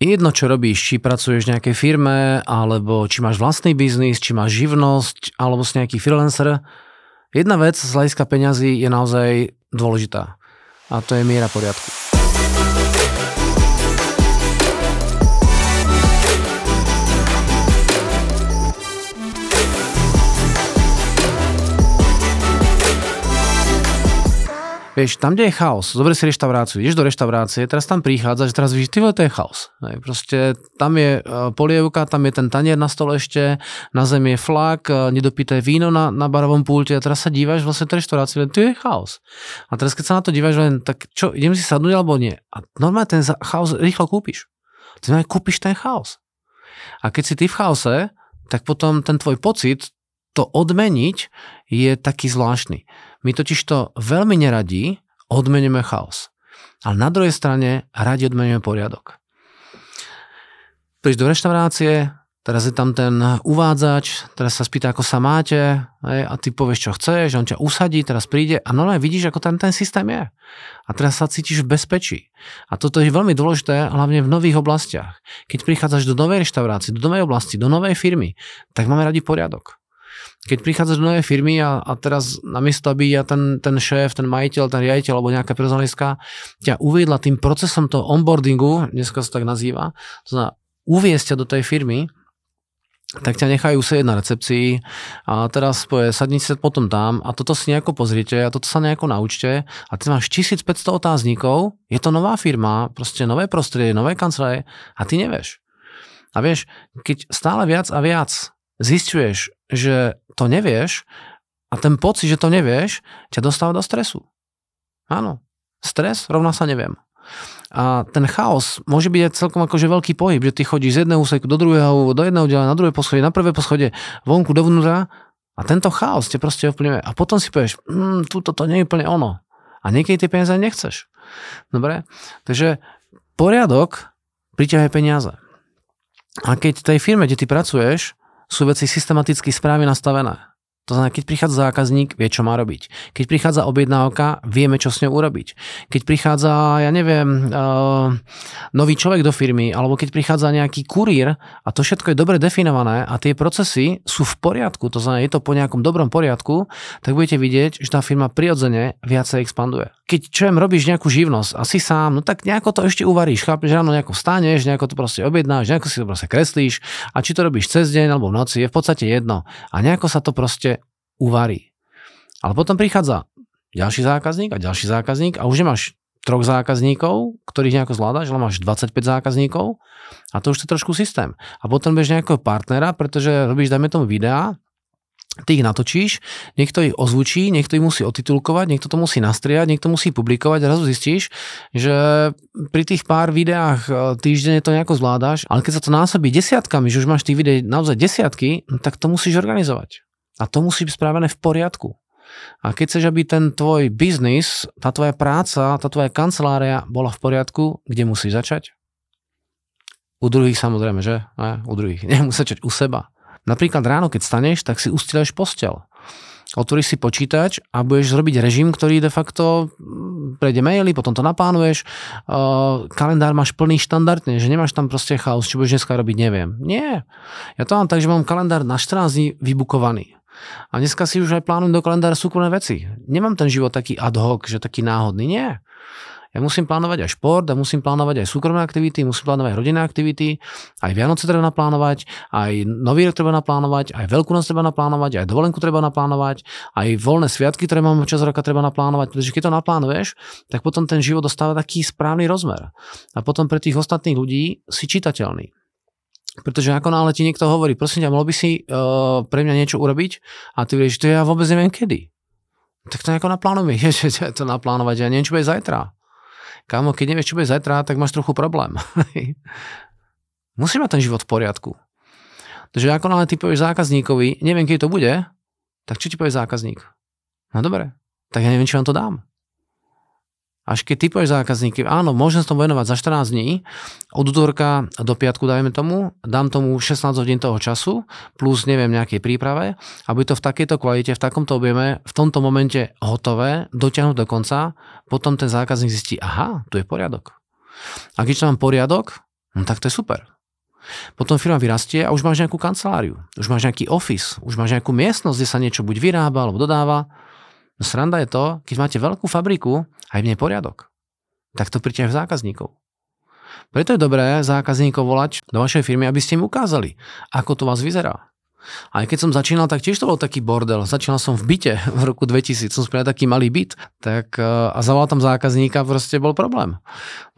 jedno, čo robíš, či pracuješ v nejakej firme, alebo či máš vlastný biznis, či máš živnosť, alebo si nejaký freelancer, jedna vec z hľadiska peňazí je naozaj dôležitá. A to je miera poriadku. Vieš, tam, kde je chaos, zober si reštauráciu, ideš do reštaurácie, teraz tam prichádzaš, teraz vidíš, ty to je chaos. Hej, proste tam je uh, polievka, tam je ten tanier na stole ešte, na zemi je flak, uh, nedopité víno na, na barovom pulte a teraz sa dívaš vlastne tej reštaurácii, len tu je chaos. A teraz keď sa na to dívaš, len tak čo, idem si sadnúť alebo nie? A normálne ten chaos rýchlo kúpiš. Ty kúpiš ten chaos. A keď si ty v chaose, tak potom ten tvoj pocit, to odmeniť je taký zvláštny. My totiž to veľmi neradí odmenujeme chaos. Ale na druhej strane radi odmenujeme poriadok. Príď do reštaurácie, teraz je tam ten uvádzač, teraz sa spýta, ako sa máte a ty povieš, čo chceš, on ťa usadí, teraz príde a normálne vidíš, ako tam ten systém je. A teraz sa cítiš v bezpečí. A toto je veľmi dôležité, hlavne v nových oblastiach. Keď prichádzaš do novej reštaurácie, do novej oblasti, do novej firmy, tak máme radi poriadok keď prichádzaš do novej firmy a, a teraz namiesto, aby ja ten, ten šéf, ten majiteľ, ten riaditeľ alebo nejaká personalistka ťa uviedla tým procesom toho onboardingu, dneska sa tak nazýva, to znamená uviesť ťa do tej firmy, tak ťa nechajú sedieť na recepcii a teraz povie, sadni sa potom tam a toto si nejako pozrite a toto sa nejako naučte a ty máš 1500 otáznikov, je to nová firma, proste nové prostredie, nové kancelárie a ty nevieš. A vieš, keď stále viac a viac zistuješ, že to nevieš a ten pocit, že to nevieš, ťa dostáva do stresu. Áno, stres rovná sa neviem. A ten chaos môže byť aj celkom akože veľký pohyb, že ty chodíš z jedného úseku do druhého, do jedného diela, na druhé poschodie, na prvé poschodie, vonku, dovnútra a tento chaos ťa proste ovplyvňuje. A potom si povieš, hm, túto to nie je úplne ono. A niekedy tie peniaze nechceš. Dobre? Takže poriadok priťahuje peniaze. A keď tej firme, kde ty pracuješ, sú veci systematicky správne nastavené. To znamená, keď prichádza zákazník, vie, čo má robiť. Keď prichádza objednávka, vieme, čo s ňou urobiť. Keď prichádza, ja neviem, uh, nový človek do firmy, alebo keď prichádza nejaký kurír a to všetko je dobre definované a tie procesy sú v poriadku, to znamená, je to po nejakom dobrom poriadku, tak budete vidieť, že tá firma prirodzene viacej expanduje. Keď čo viem, robíš nejakú živnosť a si sám, no tak nejako to ešte uvaríš, chápeš, ráno nejako vstaneš, nejako to proste objednáš, nejako si to proste kreslíš a či to robíš cez deň alebo v noci, je v podstate jedno. A nejako sa to proste uvarí. Ale potom prichádza ďalší zákazník a ďalší zákazník a už nemáš troch zákazníkov, ktorých nejako zvládaš, ale máš 25 zákazníkov a to už je trošku systém. A potom bež nejakého partnera, pretože robíš, dajme tomu videá, ty ich natočíš, niekto ich ozvučí, niekto ich musí otitulkovať, niekto to musí nastriať, niekto musí publikovať a zrazu zistíš, že pri tých pár videách e, týždenne to nejako zvládaš, ale keď sa to násobí desiatkami, že už máš tých videí naozaj desiatky, tak to musíš organizovať. A to musí byť spravené v poriadku. A keď chceš, aby ten tvoj biznis, tá tvoja práca, tá tvoja kancelária bola v poriadku, kde musíš začať? U druhých samozrejme, že? Ne, u druhých. Nemusíš začať u seba. Napríklad ráno, keď staneš, tak si ustiluješ postel. Otvoríš si počítač a budeš zrobiť režim, ktorý de facto mm, prejde maily, potom to naplánuješ. Uh, kalendár máš plný štandardne, že nemáš tam proste chaos, čo budeš dneska robiť, neviem. Nie. Ja to mám tak, že mám kalendár na 14 dní vybukovaný. A dneska si už aj plánujem do kalendára súkromné veci. Nemám ten život taký ad hoc, že taký náhodný. Nie. Ja musím plánovať aj šport, ja musím plánovať aj súkromné aktivity, musím plánovať aj rodinné aktivity, aj Vianoce treba naplánovať, aj Nový rok treba naplánovať, aj Veľkú noc treba naplánovať, aj dovolenku treba naplánovať, aj voľné sviatky, ktoré máme čas roka, treba naplánovať, pretože keď to naplánuješ, tak potom ten život dostáva taký správny rozmer. A potom pre tých ostatných ľudí si čitateľný. Pretože ako náhle ti niekto hovorí, prosím ťa, mohol by si uh, pre mňa niečo urobiť a ty vieš, to ja vôbec neviem kedy. Tak to nejako naplánuj, že to naplánovať, ja neviem, čo bude zajtra. Kámo, keď nevieš, čo bude zajtra, tak máš trochu problém. Musíš mať ten život v poriadku. Takže ako náhle ty povieš zákazníkovi, neviem, keď to bude, tak čo ti povie zákazník? No dobre, tak ja neviem, či vám to dám. Až keď ty povieš zákazníky, áno, môžem sa tomu venovať za 14 dní, od útorka do piatku dajme tomu, dám tomu 16 hodín toho času, plus neviem nejakej príprave, aby to v takejto kvalite, v takomto objeme, v tomto momente hotové, dotiahnuť do konca, potom ten zákazník zistí, aha, tu je poriadok. A keď mám poriadok, No tak to je super. Potom firma vyrastie a už máš nejakú kanceláriu, už máš nejaký office, už máš nejakú miestnosť, kde sa niečo buď vyrába alebo dodáva. No sranda je to, keď máte veľkú fabriku a je v nej poriadok, tak to priťahuje zákazníkov. Preto je dobré zákazníkov volať do vašej firmy, aby ste im ukázali, ako to vás vyzerá. Aj keď som začínal, tak tiež to bol taký bordel. Začínal som v byte v roku 2000, som spravil taký malý byt tak, e, a zavolal tam zákazníka, proste bol problém.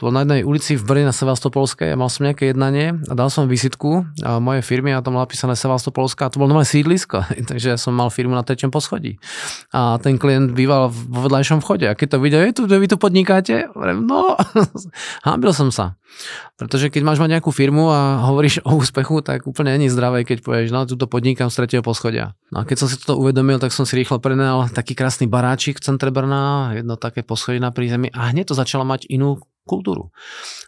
To bol na jednej ulici v Brne na Sevastopolskej a mal som nejaké jednanie a dal som vizitku a moje firmy a tam bolo napísané Sevastopolská a to bolo nové sídlisko, takže som mal firmu na treťom poschodí. A ten klient býval vo vedľajšom vchode a keď to videl, je tu, vy tu podnikáte? No, hábil som sa. Pretože keď máš mať nejakú firmu a hovoríš o úspechu, tak úplne není zdravé, keď povieš, no túto podnikám z tretieho poschodia. No a keď som si toto uvedomil, tak som si rýchlo prenajal taký krásny baráčik v centre Brna, jedno také poschodie na prízemí a hneď to začalo mať inú kultúru.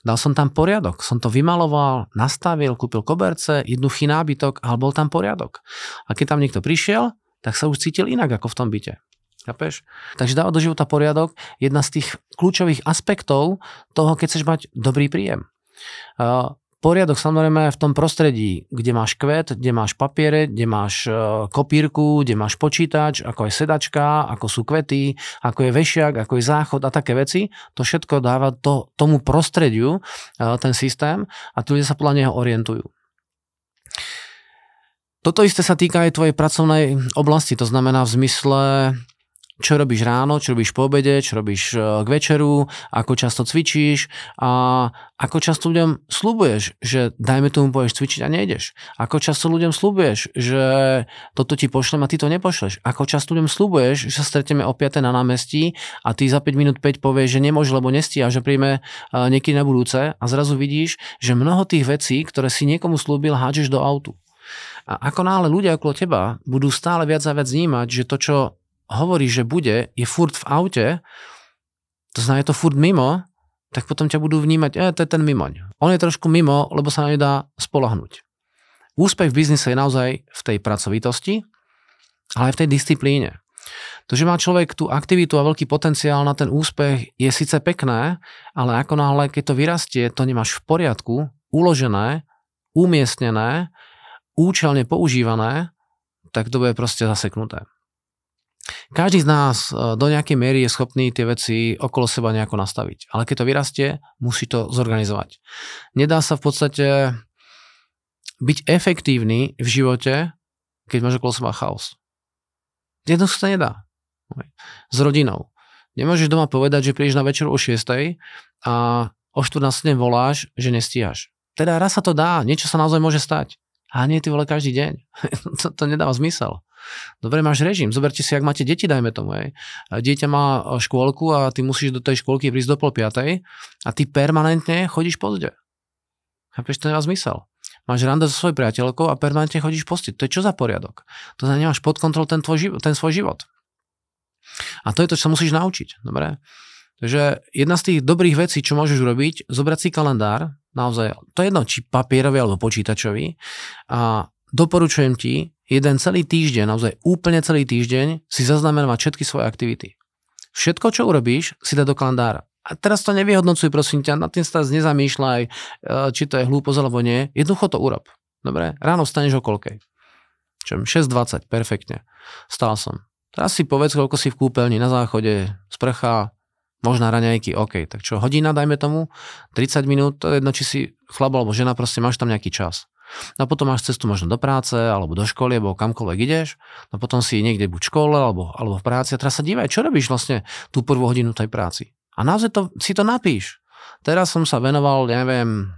Dal som tam poriadok, som to vymaloval, nastavil, kúpil koberce, jednoduchý nábytok, ale bol tam poriadok. A keď tam niekto prišiel, tak sa už cítil inak ako v tom byte. Chápeš? Takže dáva do života poriadok jedna z tých kľúčových aspektov toho, keď chceš mať dobrý príjem. Poriadok samozrejme v tom prostredí, kde máš kvet, kde máš papiere, kde máš e, kopírku, kde máš počítač, ako je sedačka, ako sú kvety, ako je vešiak, ako je záchod a také veci. To všetko dáva to, tomu prostrediu e, ten systém a tu ľudia sa podľa neho orientujú. Toto isté sa týka aj tvojej pracovnej oblasti, to znamená v zmysle čo robíš ráno, čo robíš po obede, čo robíš e, k večeru, ako často cvičíš a ako často ľuďom slúbuješ, že dajme tomu povieš cvičiť a nejdeš. Ako často ľuďom slúbuješ, že toto ti pošlem a ty to nepošleš. Ako často ľuďom slúbuješ, že sa stretneme o 5 na námestí a ty za 5 minút 5 povieš, že nemôžeš, lebo nestia, že príjme e, niekedy na budúce a zrazu vidíš, že mnoho tých vecí, ktoré si niekomu slúbil, hádžeš do autu. A ako náhle ľudia okolo teba budú stále viac a viac vnímať, že to, čo hovorí, že bude, je furt v aute, to znamená, je to furt mimo, tak potom ťa budú vnímať, e, to je ten mimoň. On je trošku mimo, lebo sa nedá spolahnuť. Úspech v biznise je naozaj v tej pracovitosti, ale aj v tej disciplíne. To, že má človek tú aktivitu a veľký potenciál na ten úspech je síce pekné, ale ako náhle, keď to vyrastie, to nemáš v poriadku, uložené, umiestnené, účelne používané, tak to bude proste zaseknuté. Každý z nás e, do nejakej miery je schopný tie veci okolo seba nejako nastaviť. Ale keď to vyrastie, musí to zorganizovať. Nedá sa v podstate byť efektívny v živote, keď máš okolo seba chaos. Jednoducho sa nedá. S rodinou. Nemôžeš doma povedať, že prídeš na večer o 6 a o 14 voláš, že nestíhaš. Teda raz sa to dá, niečo sa naozaj môže stať. A nie ty vole každý deň. to, to nedáva zmysel. Dobre, máš režim. Zoberte si, ak máte deti, dajme tomu. Hej. Dieťa má škôlku a ty musíš do tej škôlky prísť do pol piatej a ty permanentne chodíš pozde. Chápeš, to nemá zmysel. Máš rande so svojou priateľkou a permanentne chodíš postiť. To je čo za poriadok? To znamená, nemáš pod kontrol ten, tvoj, ten svoj život. A to je to, čo sa musíš naučiť. Dobre? Takže jedna z tých dobrých vecí, čo môžeš urobiť, zobrať si kalendár, naozaj, to je jedno, či papierový alebo počítačový, a doporučujem ti jeden celý týždeň, naozaj úplne celý týždeň si zaznamenávať všetky svoje aktivity. Všetko, čo urobíš, si dá do kalendára. A teraz to nevyhodnocuj, prosím ťa, na tým sa nezamýšľaj, e, či to je hlúposť alebo nie. Jednoducho to urob. Dobre? Ráno vstaneš o koľkej? Čo 6.20, perfektne. Stál som. Teraz si povedz, koľko si v kúpeľni na záchode, sprcha, možná raňajky, OK. Tak čo, hodina, dajme tomu, 30 minút, to je jedno, či si chlap alebo žena, proste máš tam nejaký čas. No a potom máš cestu možno do práce, alebo do školy, alebo kamkoľvek ideš. No potom si niekde buď v škole, alebo, alebo v práci. A teraz sa dívaj, čo robíš vlastne tú prvú hodinu tej práci. A naozaj to, si to napíš. Teraz som sa venoval, neviem,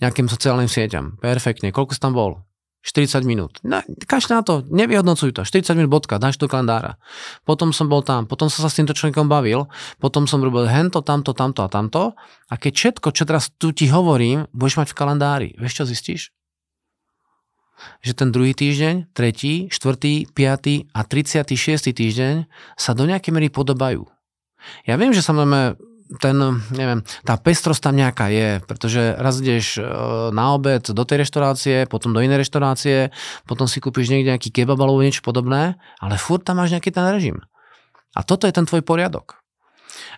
nejakým sociálnym sieťam. Perfektne. Koľko si tam bol? 40 minút. No, kaž na to, nevyhodnocuj to. 40 minút bodka, dáš do kalendára. Potom som bol tam, potom som sa s týmto človekom bavil, potom som robil hento, tamto, tamto a tamto. A keď všetko, čo teraz tu ti hovorím, budeš mať v kalendári, vieš čo zistíš? Že ten druhý týždeň, tretí, štvrtý, piatý a 36. týždeň sa do nejakej mery podobajú. Ja viem, že samozrejme ten, neviem, tá pestrosť tam nejaká je, pretože raz ideš e, na obed do tej reštaurácie, potom do inej reštaurácie, potom si kúpiš niekde nejaký kebab alebo niečo podobné, ale furt tam máš nejaký ten režim. A toto je ten tvoj poriadok.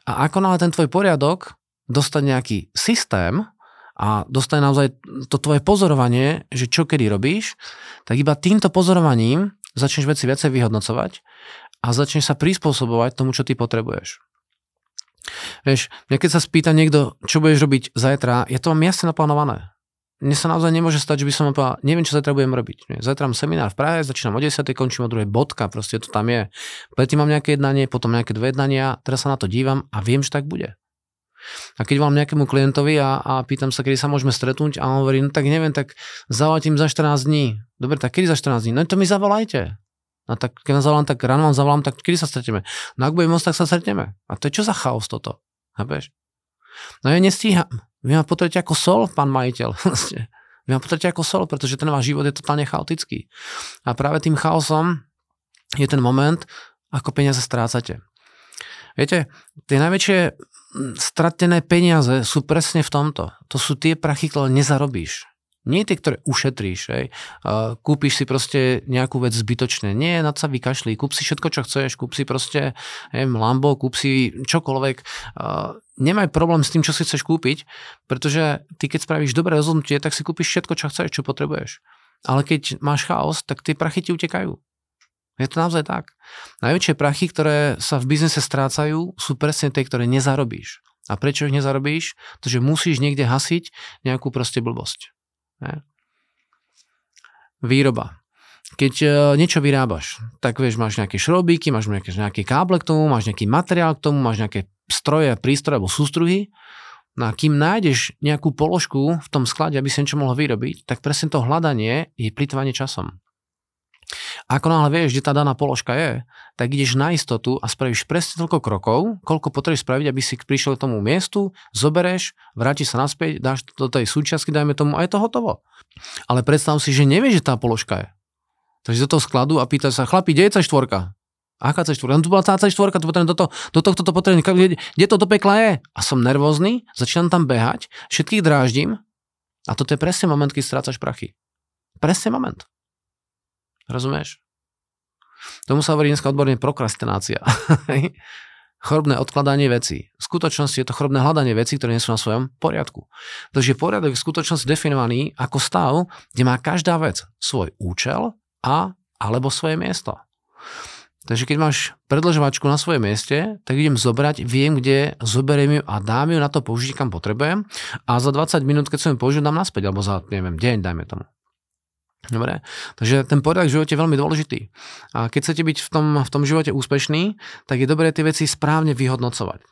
A ako náhle ten tvoj poriadok dostať nejaký systém a dostane naozaj to tvoje pozorovanie, že čo kedy robíš, tak iba týmto pozorovaním začneš veci viacej vyhodnocovať a začneš sa prispôsobovať tomu, čo ty potrebuješ. Vieš, mňa keď sa spýta niekto, čo budeš robiť zajtra, ja to mám jasne naplánované. Mne sa naozaj nemôže stať, že by som povedal, neviem, čo zajtra budem robiť. Nie, zajtra mám seminár v Prahe, začínam o 10, končím o 2, bodka, proste to tam je. Predtým mám nejaké jednanie, potom nejaké dve jednania, teraz sa na to dívam a viem, že tak bude. A keď vám nejakému klientovi a, a pýtam sa, kedy sa môžeme stretnúť a on hovorí, no tak neviem, tak zavolajte za 14 dní. Dobre, tak kedy za 14 dní? No to mi zavolajte. No tak keď vám zavolám, tak ráno vám zavolám, tak kedy sa stretneme? No ak budem môcť, tak sa stretneme. A to je čo za chaos toto? Chápeš? No ja nestíham. Vy ma potrebujete ako sol, pán majiteľ. Vy ma potrebujete ako sol, pretože ten váš život je totálne chaotický. A práve tým chaosom je ten moment, ako peniaze strácate. Viete, tie najväčšie stratené peniaze sú presne v tomto. To sú tie prachy, ktoré nezarobíš. Nie tie, ktoré ušetríš. Hej. Kúpiš si proste nejakú vec zbytočne. Nie, nad sa vykašli. Kúp si všetko, čo chceš. Kúp si proste hej, Lambo, kúp si čokoľvek. Nemaj problém s tým, čo si chceš kúpiť, pretože ty keď spravíš dobré rozhodnutie, tak si kúpiš všetko, čo chceš, čo potrebuješ. Ale keď máš chaos, tak tie prachy ti utekajú. Je to naozaj tak. Najväčšie prachy, ktoré sa v biznise strácajú, sú presne tie, ktoré nezarobíš. A prečo ich nezarobíš? To, že musíš niekde hasiť nejakú proste blbosť. Výroba. Keď uh, niečo vyrábaš, tak vieš, máš nejaké šrobíky, máš nejaké, nejaký káble k tomu, máš nejaký materiál k tomu, máš nejaké stroje, prístroje alebo sústruhy. No a kým nájdeš nejakú položku v tom sklade, aby si niečo mohol vyrobiť, tak presne to hľadanie je plitvanie časom. Ako náhle vieš, kde tá daná položka je, tak ideš na istotu a spravíš presne toľko krokov, koľko potrebuješ spraviť, aby si prišiel k tomu miestu, zobereš, vrátiš sa naspäť, dáš do tej súčiastky, dajme tomu a je to hotovo. Ale predstav si, že nevieš, že tá položka je. Takže do toho skladu a pýtaš sa, chlapi, kde je C4? Aká C4? No tu bola tá C4, to potrebujem do, to, do tohto to potrebujem, kde, kde to do pekla je? A som nervózny, začínam tam behať, všetkých dráždim a toto je presne moment, keď strácaš prachy. Presne moment. Rozumieš? Tomu sa hovorí dneska odborne prokrastinácia. chorobné odkladanie vecí. V skutočnosti je to chorobné hľadanie vecí, ktoré nie sú na svojom poriadku. Takže poriadok je v skutočnosti definovaný ako stav, kde má každá vec svoj účel a alebo svoje miesto. Takže keď máš predlžovačku na svojom mieste, tak idem zobrať, viem, kde zoberiem ju a dám ju na to použiť, kam potrebujem a za 20 minút, keď som ju použil, dám naspäť, alebo za, neviem, deň, dajme tomu. Dobre, takže ten poriadok v živote je veľmi dôležitý. A keď chcete byť v tom, v tom živote úspešný, tak je dobré tie veci správne vyhodnocovať.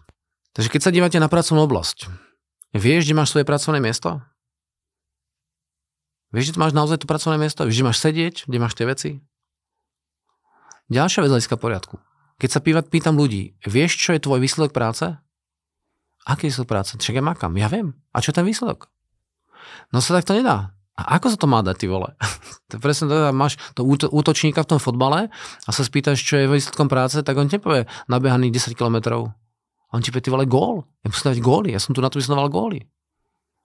Takže keď sa dívate na pracovnú oblasť, vieš, kde máš svoje pracovné miesto? Vieš, kde máš naozaj to pracovné miesto? Vieš, kde máš sedieť? Kde máš tie veci? Ďalšia vec hľadiska poriadku. Keď sa pýtam ľudí, vieš, čo je tvoj výsledok práce? Aký je výsledok práce? Však ja makám. Ja viem. A čo je ten výsledok? No sa tak to nedá. A ako sa to má dať, ty vole? to presne to, máš to útočníka v tom fotbale a sa spýtaš, čo je výsledkom práce, tak on ti povie nabehaný 10 km. On ti povie, ty vole, gól. Ja musím dať góly. Ja som tu na to vysnoval góly.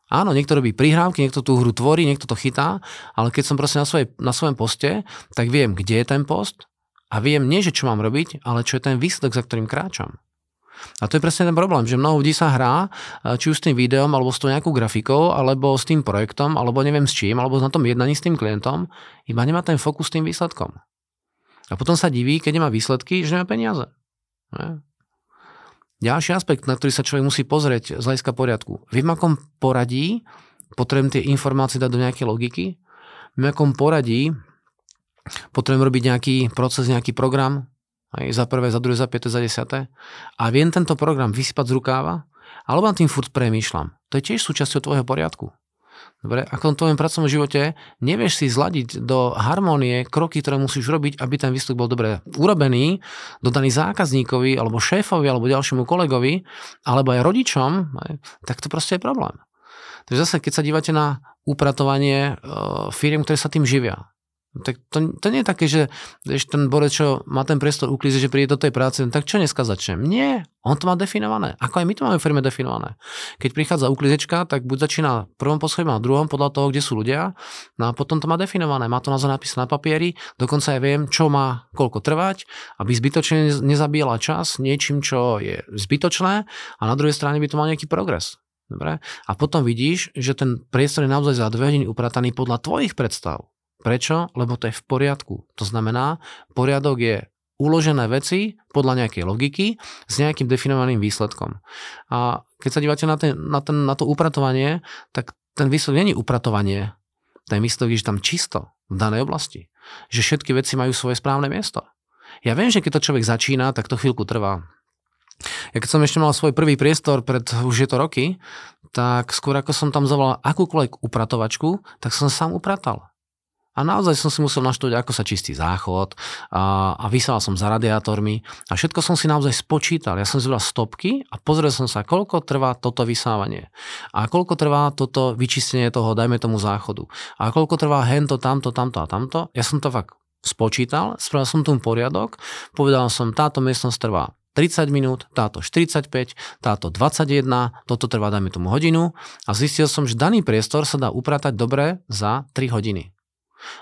Áno, niekto robí prihrávky, niekto tú hru tvorí, niekto to chytá, ale keď som proste na, svojej, na svojom poste, tak viem, kde je ten post a viem nie, že čo mám robiť, ale čo je ten výsledok, za ktorým kráčam. A to je presne ten problém, že mnoho ľudí sa hrá, e, či už s tým videom, alebo s tou nejakou grafikou, alebo s tým projektom, alebo neviem s čím, alebo na tom jednaní s tým klientom, iba nemá ten fokus s tým výsledkom. A potom sa diví, keď nemá výsledky, že nemá peniaze. Ne? Ďalší aspekt, na ktorý sa človek musí pozrieť z hľadiska poriadku. V akom poradí potrebujem tie informácie dať do nejakej logiky, v akom poradí potrebujem robiť nejaký proces, nejaký program, aj za prvé, za druhé, za piaté, za desiaté. A viem tento program vysypať z rukáva, alebo na tým furt premýšľam. To je tiež súčasťou tvojho poriadku. Dobre, ako v tvojom pracovnom živote nevieš si zladiť do harmónie kroky, ktoré musíš robiť, aby ten výsledok bol dobre urobený, dodaný zákazníkovi, alebo šéfovi, alebo ďalšiemu kolegovi, alebo aj rodičom, tak to proste je problém. Takže zase, keď sa dívate na upratovanie uh, firiem, ktoré sa tým živia, tak to, to nie je také, že vieš, ten borec, čo má ten priestor uklíze, že príde do tej práce, no tak čo dneska začnem? Nie, on to má definované. Ako aj my to máme v firme definované. Keď prichádza uklízečka, tak buď začína v prvom poschodí, a druhom podľa toho, kde sú ľudia, no a potom to má definované. Má to naozaj napísané na papieri, dokonca aj viem, čo má koľko trvať, aby zbytočne nezabíjala čas niečím, čo je zbytočné a na druhej strane by to mal nejaký progres. Dobre? A potom vidíš, že ten priestor je naozaj za dve hodiny uprataný podľa tvojich predstav. Prečo? Lebo to je v poriadku. To znamená, poriadok je uložené veci podľa nejakej logiky s nejakým definovaným výsledkom. A keď sa dívate na, ten, na, ten, na to upratovanie, tak ten výsledok není upratovanie. Ten výsledok je, že tam čisto v danej oblasti. Že všetky veci majú svoje správne miesto. Ja viem, že keď to človek začína, tak to chvíľku trvá. Ja keď som ešte mal svoj prvý priestor pred už je to roky, tak skôr ako som tam zavolal akúkoľvek upratovačku, tak som sám upratal. A naozaj som si musel naštúť, ako sa čistí záchod a, a vysielal som za radiátormi a všetko som si naozaj spočítal. Ja som zbral stopky a pozrel som sa, koľko trvá toto vysávanie a koľko trvá toto vyčistenie toho, dajme tomu záchodu a koľko trvá hento, tamto, tamto a tamto. Ja som to fakt spočítal, spravil som tomu poriadok, povedal som, táto miestnosť trvá 30 minút, táto 45, táto 21, toto trvá dajme tomu hodinu a zistil som, že daný priestor sa dá upratať dobre za 3 hodiny.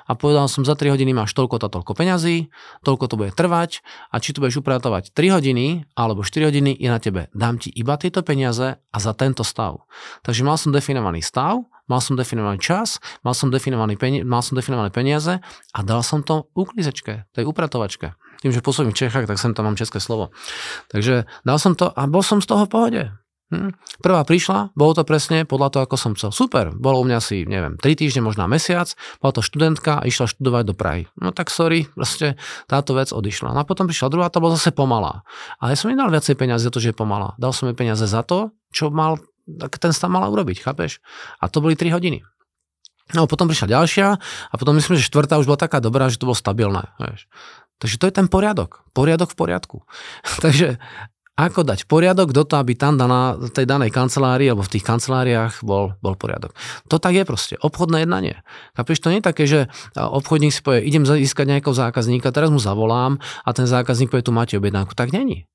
A povedal som, za 3 hodiny máš toľko to toľko peňazí, toľko to bude trvať a či tu budeš upratovať 3 hodiny alebo 4 hodiny je na tebe. Dám ti iba tieto peniaze a za tento stav. Takže mal som definovaný stav, mal som definovaný čas, mal som, definovaný peni- mal som definované peniaze a dal som to uklízečke, tej upratovačke. Tým, že pôsobím v Čechách, tak sem tam mám české slovo. Takže dal som to a bol som z toho v pohode. Hm. Prvá prišla, bolo to presne podľa toho, ako som chcel. Super, bolo u mňa si, neviem, 3 týždne, možná mesiac, bola to študentka a išla študovať do Prahy. No tak sorry, proste táto vec odišla. No a potom prišla druhá, to bola zase pomalá. Ale ja som jej dal viacej peniazy za to, že je pomalá. Dal som jej peniaze za to, čo mal, tak ten stav mala urobiť, chápeš? A to boli 3 hodiny. No potom prišla ďalšia a potom myslím, že štvrtá už bola taká dobrá, že to bolo stabilné. Vieš. Takže to je ten poriadok. Poriadok v poriadku. Takže ako dať poriadok do toho, aby tam daná, tej danej kancelárii alebo v tých kanceláriách bol, bol poriadok. To tak je proste. Obchodné jednanie. Kapeš, to nie je také, že obchodník si povie, idem získať nejakého zákazníka, teraz mu zavolám a ten zákazník povie, tu máte objednávku. Tak není.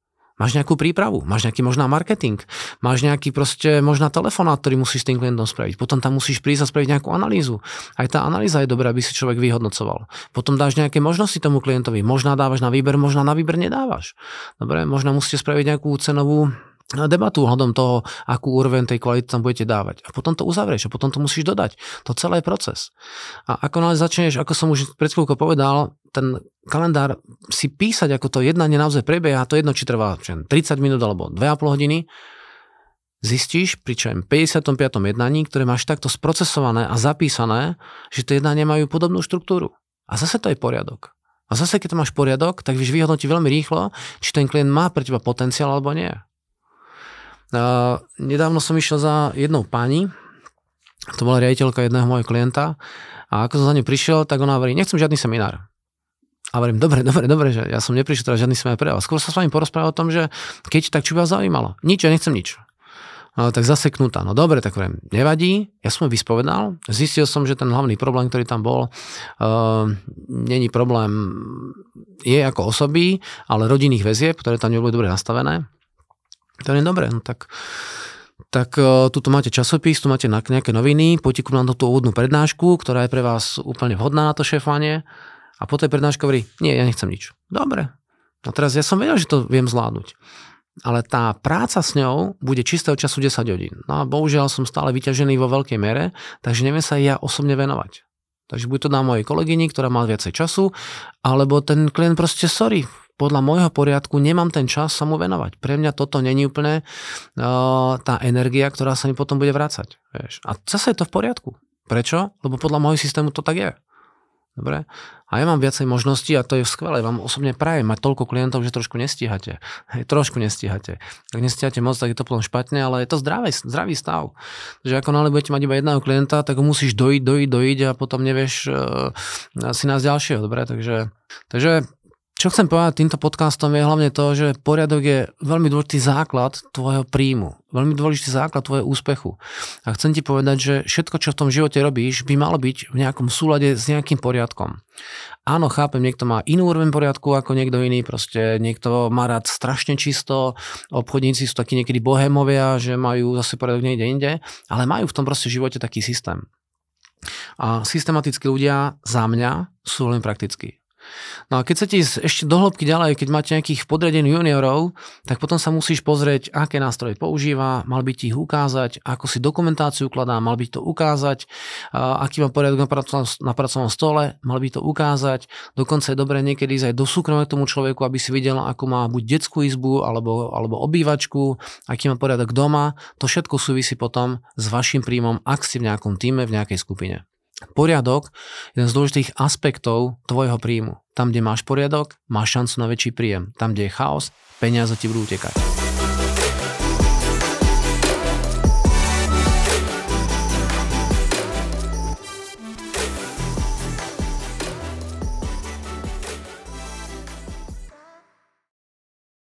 Máš nejakú prípravu, máš nejaký možná marketing, máš nejaký proste možná telefonát, ktorý musíš s tým klientom spraviť. Potom tam musíš prísť a spraviť nejakú analýzu. Aj tá analýza je dobrá, aby si človek vyhodnocoval. Potom dáš nejaké možnosti tomu klientovi. Možná dávaš na výber, možná na výber nedávaš. Dobre, možno musíte spraviť nejakú cenovú debatu hľadom toho, akú úroveň tej kvality tam budete dávať. A potom to uzavrieš a potom to musíš dodať. To celé je proces. A ako náhle začneš, ako som už pred chvíľkou povedal, ten kalendár si písať, ako to jednanie naozaj prebieha, to jedno, či trvá 30 minút alebo 2,5 hodiny, zistíš pri čom 55. jednaní, ktoré máš takto sprocesované a zapísané, že tie jednania majú podobnú štruktúru. A zase to je poriadok. A zase, keď máš poriadok, tak vieš vyhodnotiť veľmi rýchlo, či ten klient má pre teba potenciál alebo nie. Nedávno som išiel za jednou pani, to bola riaditeľka jedného môjho klienta a ako som za ňu prišiel, tak ona hovorí, nechcem žiadny seminár. A hovorím, dobre, dobre, dobre, že ja som neprišiel teraz žiadny seminár pre vás. Skôr sa s vami porozprával o tom, že keď, tak čo by vás zaujímalo. Nič, ja nechcem nič. No, tak zaseknutá. No dobre, tak hovorím, nevadí, ja som vyspovedal, zistil som, že ten hlavný problém, ktorý tam bol, uh, není problém je ako osoby, ale rodinných väzieb, ktoré tam neboli dobre nastavené. To je dobré, no tak tak uh, tuto máte časopis, tu máte nejaké noviny, poďte na tú úvodnú prednášku, ktorá je pre vás úplne vhodná na to šéfovanie a po tej prednáške hovorí, nie, ja nechcem nič. Dobre. A teraz ja som vedel, že to viem zvládnuť. Ale tá práca s ňou bude čistého času 10 hodín. No a bohužiaľ som stále vyťažený vo veľkej mere, takže neviem sa ja osobne venovať. Takže buď to dá mojej kolegyni, ktorá má viacej času, alebo ten klient proste, sorry, podľa môjho poriadku nemám ten čas sa mu venovať. Pre mňa toto není úplne uh, tá energia, ktorá sa mi potom bude vrácať. Vieš. A zase je to v poriadku. Prečo? Lebo podľa môjho systému to tak je. Dobre? A ja mám viacej možností a to je skvelé. Vám osobne prajem mať toľko klientov, že trošku nestíhate. Hej, trošku nestíhate. Ak nestíhate moc, tak je to potom špatne, ale je to zdravý, zdravý stav. Že ako náhle budete mať iba jedného klienta, tak ho musíš dojiť, dojiť, dojiť a potom nevieš uh, si nás ďalšieho. Dobre? Takže, takže čo chcem povedať týmto podcastom je hlavne to, že poriadok je veľmi dôležitý základ tvojho príjmu, veľmi dôležitý základ tvojho úspechu. A chcem ti povedať, že všetko, čo v tom živote robíš, by malo byť v nejakom súlade s nejakým poriadkom. Áno, chápem, niekto má inú úroveň poriadku ako niekto iný, proste niekto má rád strašne čisto, obchodníci sú takí niekedy bohémovia, že majú zase poriadok niekde inde, ale majú v tom proste živote taký systém. A systematickí ľudia za mňa sú veľmi praktickí. No a keď sa ti ešte do hĺbky ďalej, keď máte nejakých podriadených juniorov, tak potom sa musíš pozrieť, aké nástroje používa, mal by ti ich ukázať, ako si dokumentáciu ukladá, mal by to ukázať, aký má poriadok na pracovnom stole, mal by to ukázať. Dokonca je dobré niekedy ísť aj do súkromia tomu človeku, aby si videl, ako má buď detskú izbu alebo, alebo obývačku, aký má poriadok doma. To všetko súvisí potom s vašim príjmom, ak si v nejakom týme, v nejakej skupine. Poriadok je jeden z dôležitých aspektov tvojho príjmu. Tam, kde máš poriadok, máš šancu na väčší príjem. Tam, kde je chaos, peniaze ti budú utekať.